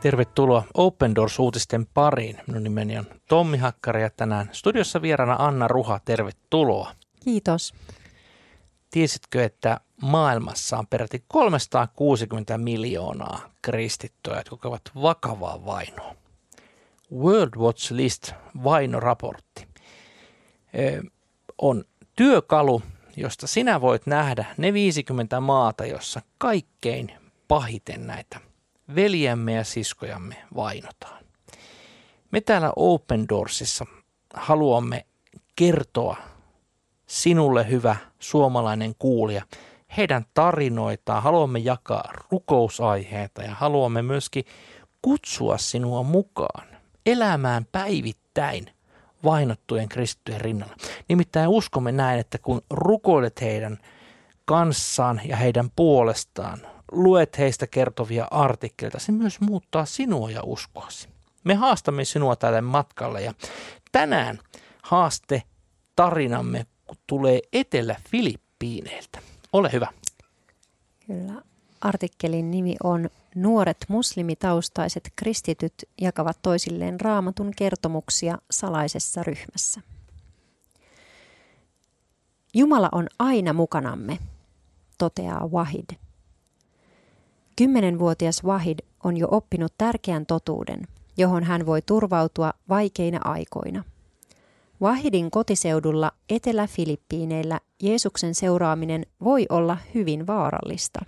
Tervetuloa Open Doors-uutisten pariin. Minun nimeni on Tommi Hakkari ja tänään studiossa vieraana Anna Ruha. Tervetuloa. Kiitos. Tiesitkö, että maailmassa on peräti 360 miljoonaa kristittyä, jotka kokevat vakavaa vainoa? World Watch List vainoraportti on työkalu, josta sinä voit nähdä ne 50 maata, jossa kaikkein pahiten näitä veljemme ja siskojamme vainotaan. Me täällä Open Doorsissa haluamme kertoa sinulle hyvä suomalainen kuulija heidän tarinoitaan, haluamme jakaa rukousaiheita ja haluamme myöskin kutsua sinua mukaan elämään päivittäin vainottujen kristittyjen rinnalla. Nimittäin uskomme näin, että kun rukoilet heidän kanssaan ja heidän puolestaan, luet heistä kertovia artikkeleita, se myös muuttaa sinua ja uskoasi. Me haastamme sinua tälle matkalle ja tänään haaste tarinamme tulee Etelä-Filippiineiltä. Ole hyvä. Kyllä. Artikkelin nimi on Nuoret muslimitaustaiset kristityt jakavat toisilleen raamatun kertomuksia salaisessa ryhmässä. Jumala on aina mukanamme, toteaa Wahid. Kymmenenvuotias Wahid on jo oppinut tärkeän totuuden, johon hän voi turvautua vaikeina aikoina. Wahidin kotiseudulla Etelä-Filippiineillä Jeesuksen seuraaminen voi olla hyvin vaarallista.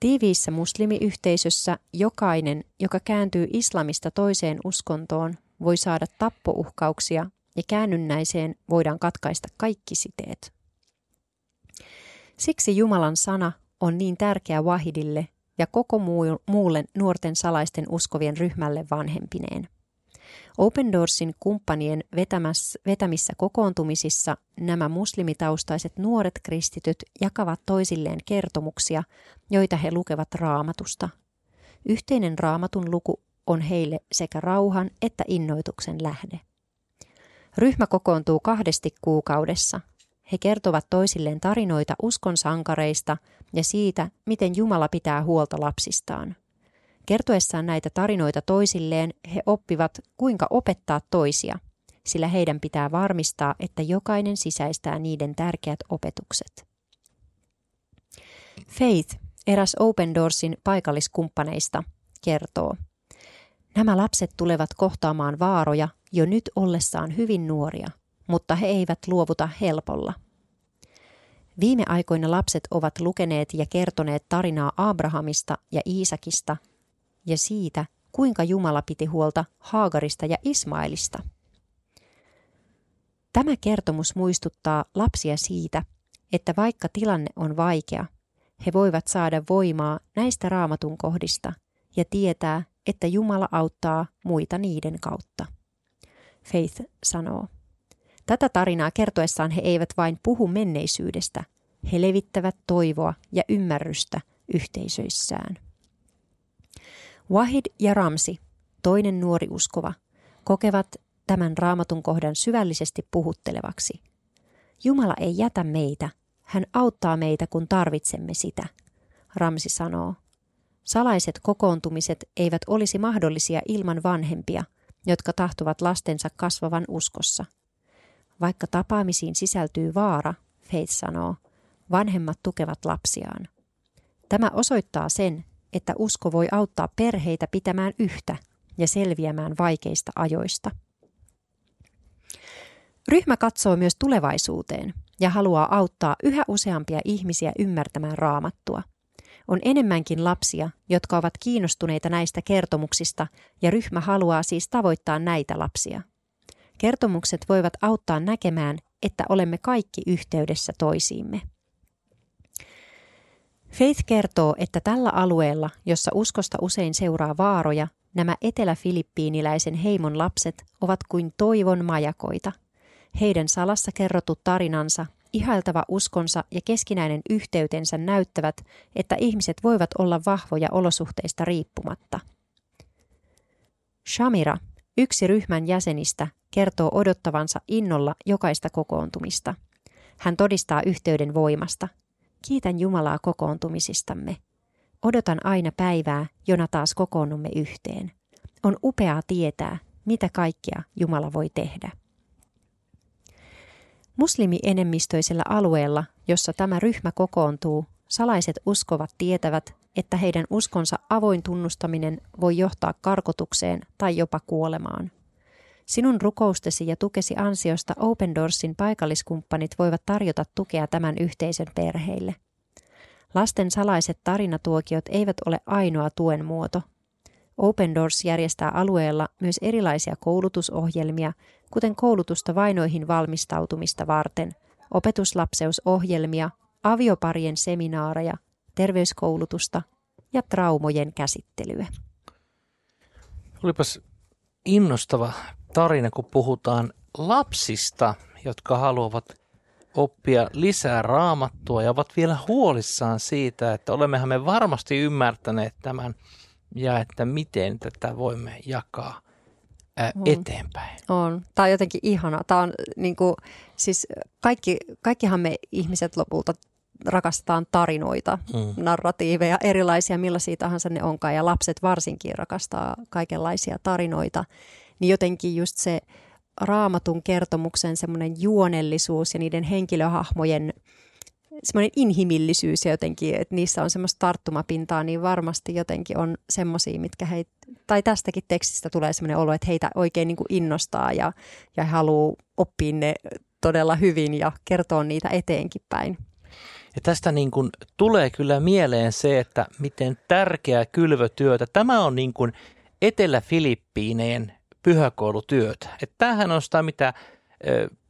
Tiiviissä muslimiyhteisössä jokainen, joka kääntyy islamista toiseen uskontoon, voi saada tappouhkauksia ja käännynnäiseen voidaan katkaista kaikki siteet. Siksi Jumalan sana on niin tärkeä Wahidille ja koko muulle nuorten salaisten uskovien ryhmälle vanhempineen. Open Doorsin kumppanien vetämässä, vetämissä kokoontumisissa nämä muslimitaustaiset nuoret kristityt jakavat toisilleen kertomuksia, joita he lukevat raamatusta. Yhteinen raamatun luku on heille sekä rauhan että innoituksen lähde. Ryhmä kokoontuu kahdesti kuukaudessa. He kertovat toisilleen tarinoita uskon sankareista ja siitä, miten Jumala pitää huolta lapsistaan. Kertoessaan näitä tarinoita toisilleen he oppivat, kuinka opettaa toisia, sillä heidän pitää varmistaa, että jokainen sisäistää niiden tärkeät opetukset. Faith, eräs Open Doorsin paikalliskumppaneista, kertoo, Nämä lapset tulevat kohtaamaan vaaroja jo nyt ollessaan hyvin nuoria, mutta he eivät luovuta helpolla. Viime aikoina lapset ovat lukeneet ja kertoneet tarinaa Abrahamista ja Iisakista ja siitä, kuinka Jumala piti huolta Haagarista ja Ismailista. Tämä kertomus muistuttaa lapsia siitä, että vaikka tilanne on vaikea, he voivat saada voimaa näistä raamatun kohdista ja tietää, että Jumala auttaa muita niiden kautta. Faith sanoo. Tätä tarinaa kertoessaan he eivät vain puhu menneisyydestä, he levittävät toivoa ja ymmärrystä yhteisöissään. Wahid ja Ramsi, toinen nuori uskova, kokevat tämän raamatun kohdan syvällisesti puhuttelevaksi. Jumala ei jätä meitä, hän auttaa meitä, kun tarvitsemme sitä, Ramsi sanoo. Salaiset kokoontumiset eivät olisi mahdollisia ilman vanhempia, jotka tahtovat lastensa kasvavan uskossa. Vaikka tapaamisiin sisältyy vaara, Faith sanoo, vanhemmat tukevat lapsiaan. Tämä osoittaa sen, että usko voi auttaa perheitä pitämään yhtä ja selviämään vaikeista ajoista. Ryhmä katsoo myös tulevaisuuteen ja haluaa auttaa yhä useampia ihmisiä ymmärtämään raamattua. On enemmänkin lapsia, jotka ovat kiinnostuneita näistä kertomuksista, ja ryhmä haluaa siis tavoittaa näitä lapsia. Kertomukset voivat auttaa näkemään, että olemme kaikki yhteydessä toisiimme. Faith kertoo, että tällä alueella, jossa uskosta usein seuraa vaaroja, nämä etelä-filippiiniläisen heimon lapset ovat kuin toivon majakoita. Heidän salassa kerrotut tarinansa, ihailtava uskonsa ja keskinäinen yhteytensä näyttävät, että ihmiset voivat olla vahvoja olosuhteista riippumatta. Shamira, yksi ryhmän jäsenistä, kertoo odottavansa innolla jokaista kokoontumista. Hän todistaa yhteyden voimasta – Kiitän Jumalaa kokoontumisistamme. Odotan aina päivää, jona taas kokoonnumme yhteen. On upeaa tietää, mitä kaikkea Jumala voi tehdä. Muslimienemmistöisellä alueella, jossa tämä ryhmä kokoontuu, salaiset uskovat tietävät, että heidän uskonsa avoin tunnustaminen voi johtaa karkotukseen tai jopa kuolemaan. Sinun rukoustesi ja tukesi ansiosta Open Doorsin paikalliskumppanit voivat tarjota tukea tämän yhteisön perheille. Lasten salaiset tarinatuokiot eivät ole ainoa tuen muoto. Open Doors järjestää alueella myös erilaisia koulutusohjelmia, kuten koulutusta vainoihin valmistautumista varten, opetuslapseusohjelmia, avioparien seminaareja, terveyskoulutusta ja traumojen käsittelyä. Olipas innostava tarina, kun puhutaan lapsista, jotka haluavat oppia lisää raamattua ja ovat vielä huolissaan siitä, että olemmehan me varmasti ymmärtäneet tämän ja että miten tätä voimme jakaa ää, eteenpäin. On. Tämä on jotenkin ihana. Tämä on niin kuin, siis kaikki, kaikkihan me ihmiset lopulta rakastetaan tarinoita, mm. narratiiveja, erilaisia, millaisia tahansa ne onkaan, ja lapset varsinkin rakastaa kaikenlaisia tarinoita, niin jotenkin just se raamatun kertomuksen semmoinen juonellisuus ja niiden henkilöhahmojen semmoinen inhimillisyys ja jotenkin, että niissä on semmoista tarttumapintaa, niin varmasti jotenkin on semmoisia, mitkä heitä, tai tästäkin tekstistä tulee semmoinen olo, että heitä oikein niin kuin innostaa ja, ja haluaa oppia ne todella hyvin ja kertoa niitä eteenkin päin. Ja tästä niin kuin tulee kyllä mieleen se, että miten tärkeää kylvötyötä. Tämä on niin kuin Etelä-Filippiineen pyhäkoulutyötä. Että tämähän on sitä, mitä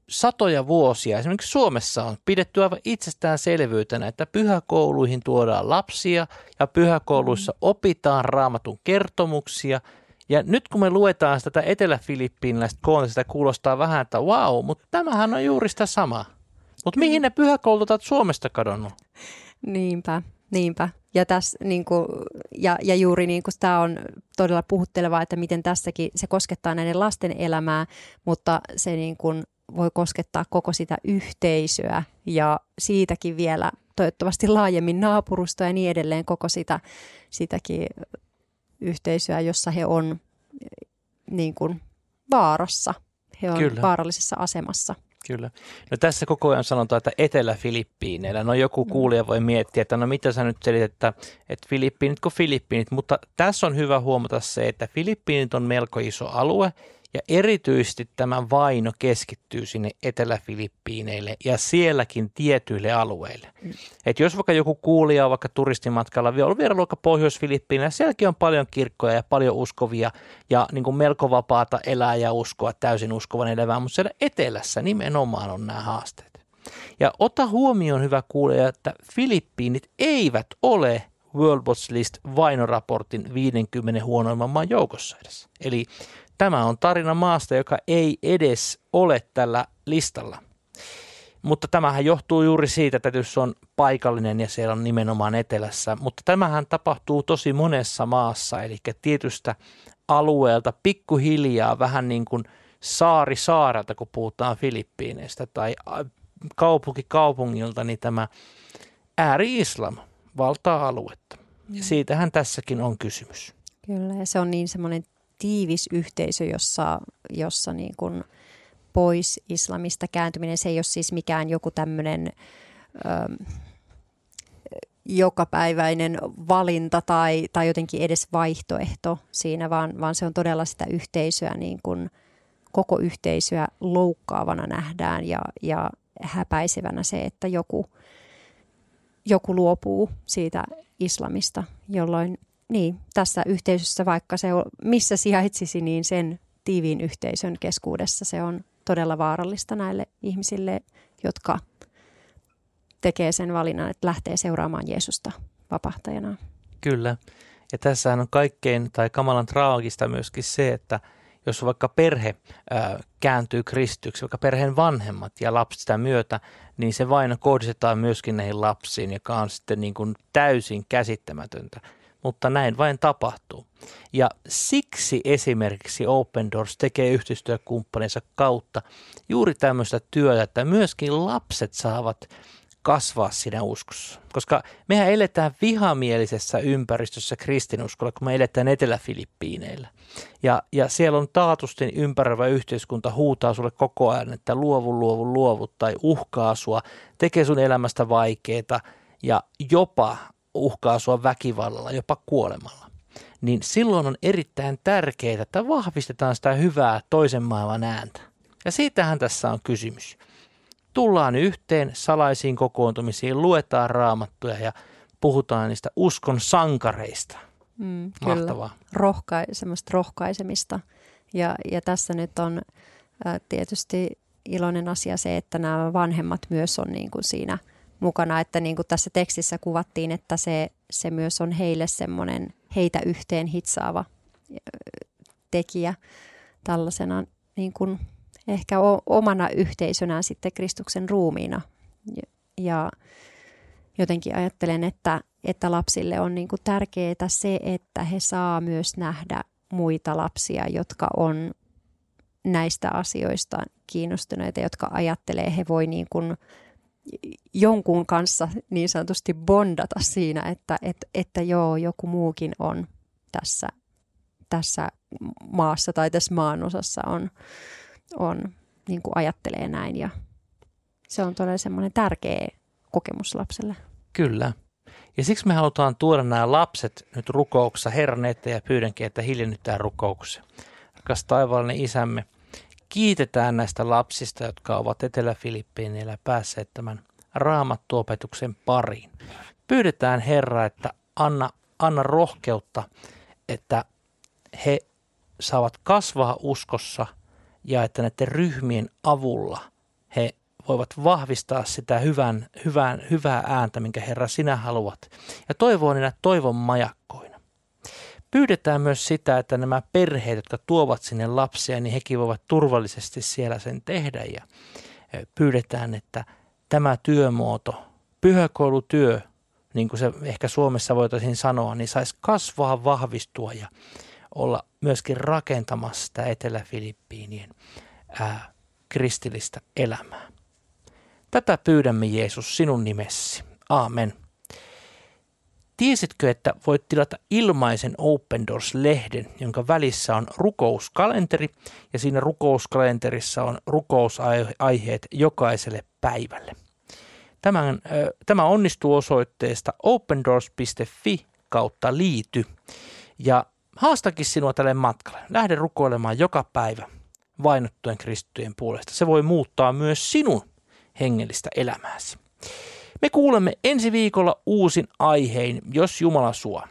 satoja vuosia, esimerkiksi Suomessa on pidetty aivan itsestäänselvyytenä, että pyhäkouluihin tuodaan lapsia ja pyhäkouluissa mm. opitaan raamatun kertomuksia. Ja nyt kun me luetaan tätä etelä-filippiiniläistä koonista, kuulostaa vähän, että wow, mutta tämähän on juuri sitä samaa. Mutta mihin ne pyhäkoulut ovat Suomesta kadonnut? Niinpä, niinpä. Ja, tässä, niin kuin, ja, ja juuri niin kuin tämä on todella puhuttelevaa, että miten tässäkin se koskettaa näiden lasten elämää, mutta se niin kuin voi koskettaa koko sitä yhteisöä ja siitäkin vielä toivottavasti laajemmin naapurusta ja niin edelleen koko sitä, sitäkin yhteisöä, jossa he on niin kuin vaarassa. He on Kyllä. vaarallisessa asemassa. Kyllä. No tässä koko ajan sanotaan, että Etelä-Filippiineillä. No joku mm. kuulija voi miettiä, että no mitä sä nyt selität, että, että Filippiinit kuin Filippiinit, mutta tässä on hyvä huomata se, että Filippiinit on melko iso alue ja erityisesti tämä vaino keskittyy sinne Etelä-Filippiineille ja sielläkin tietyille alueille. Et jos vaikka joku kuulija on vaikka turistimatkalla on vielä vaikka Pohjois-Filippiineillä, sielläkin on paljon kirkkoja ja paljon uskovia ja niin kuin melko vapaata elää ja uskoa täysin uskovan elävää, mutta siellä etelässä nimenomaan on nämä haasteet. Ja ota huomioon, hyvä kuulija, että Filippiinit eivät ole World Watch List vainoraportin 50 huonoimman maan joukossa edes. Eli Tämä on tarina maasta, joka ei edes ole tällä listalla. Mutta tämähän johtuu juuri siitä, että se on paikallinen ja siellä on nimenomaan etelässä. Mutta tämähän tapahtuu tosi monessa maassa, eli tietystä alueelta pikkuhiljaa vähän niin kuin saari saarelta, kun puhutaan Filippiineistä, tai kaupunki kaupungilta, niin tämä ääri-islam valtaa aluetta. Ja mm. siitähän tässäkin on kysymys. Kyllä, ja se on niin semmoinen tiivis yhteisö, jossa, jossa niin kuin pois islamista kääntyminen, se ei ole siis mikään joku tämmöinen jokapäiväinen valinta tai, tai jotenkin edes vaihtoehto siinä, vaan, vaan se on todella sitä yhteisöä, niin kuin koko yhteisöä loukkaavana nähdään ja, ja häpäisevänä se, että joku, joku luopuu siitä islamista, jolloin niin, tässä yhteisössä, vaikka se on, missä sijaitsisi, niin sen tiiviin yhteisön keskuudessa se on todella vaarallista näille ihmisille, jotka tekee sen valinnan, että lähtee seuraamaan Jeesusta vapahtajana. Kyllä. Ja tässä on kaikkein tai kamalan traagista myöskin se, että jos vaikka perhe ää, kääntyy kristyksi, vaikka perheen vanhemmat ja lapset sitä myötä, niin se vaino kohdistetaan myöskin näihin lapsiin, joka on sitten niin kuin täysin käsittämätöntä mutta näin vain tapahtuu. Ja siksi esimerkiksi Open Doors tekee yhteistyökumppaninsa kautta juuri tämmöistä työtä, että myöskin lapset saavat kasvaa siinä uskossa. Koska mehän eletään vihamielisessä ympäristössä kristinuskolla, kun me eletään Etelä-Filippiineillä. Ja, ja siellä on taatusti ympäröivä yhteiskunta huutaa sulle koko ajan, että luovu, luovu, luovu tai uhkaa sua, tekee sun elämästä vaikeaa ja jopa uhkaa sua väkivallalla, jopa kuolemalla. Niin silloin on erittäin tärkeää, että vahvistetaan sitä hyvää toisen maailman ääntä. Ja siitähän tässä on kysymys tullaan yhteen salaisiin kokoontumisiin, luetaan raamattuja ja puhutaan niistä uskon sankareista. Mm, Mahtavaa. Rohka- semmoista rohkaisemista. Ja, ja tässä nyt on ä, tietysti iloinen asia se, että nämä vanhemmat myös on niin kuin siinä mukana, että niin kuin tässä tekstissä kuvattiin, että se, se myös on heille semmoinen heitä yhteen hitsaava tekijä tällaisena niin kuin ehkä omana yhteisönään sitten Kristuksen ruumiina. Ja jotenkin ajattelen, että, että lapsille on niin kuin tärkeää se, että he saa myös nähdä muita lapsia, jotka on näistä asioista kiinnostuneita, jotka ajattelee, he voi niin kuin jonkun kanssa niin sanotusti bondata siinä, että, että, että joo, joku muukin on tässä, tässä maassa tai tässä maanosassa on, on, niin kuin ajattelee näin ja se on todella semmoinen tärkeä kokemus lapselle. Kyllä. Ja siksi me halutaan tuoda nämä lapset nyt rukouksessa Herran eteen ja pyydänkin, että hiljennytään rukouksessa. Rakas taivaallinen isämme, kiitetään näistä lapsista, jotka ovat Etelä-Filippiineillä päässeet tämän raamattuopetuksen pariin. Pyydetään Herra, että anna, anna rohkeutta, että he saavat kasvaa uskossa – ja että näiden ryhmien avulla he voivat vahvistaa sitä hyvän, hyvän, hyvää ääntä, minkä Herra sinä haluat. Ja toivoo niinä toivon majakkoina. Pyydetään myös sitä, että nämä perheet, jotka tuovat sinne lapsia, niin hekin voivat turvallisesti siellä sen tehdä. Ja pyydetään, että tämä työmuoto, pyhäkoulutyö, niin kuin se ehkä Suomessa voitaisiin sanoa, niin saisi kasvaa, vahvistua ja olla myöskin rakentamassa sitä Etelä-Filippiinien ää, kristillistä elämää. Tätä pyydämme Jeesus sinun nimessi. Aamen. Tiesitkö, että voit tilata ilmaisen Open Doors-lehden, jonka välissä on rukouskalenteri ja siinä rukouskalenterissa on rukousaiheet jokaiselle päivälle. Tämän, tämä onnistuu osoitteesta opendoors.fi kautta liity ja haastakin sinua tälle matkalle. Lähde rukoilemaan joka päivä vainottujen kristittyjen puolesta. Se voi muuttaa myös sinun hengellistä elämääsi. Me kuulemme ensi viikolla uusin aihein, jos Jumala suo.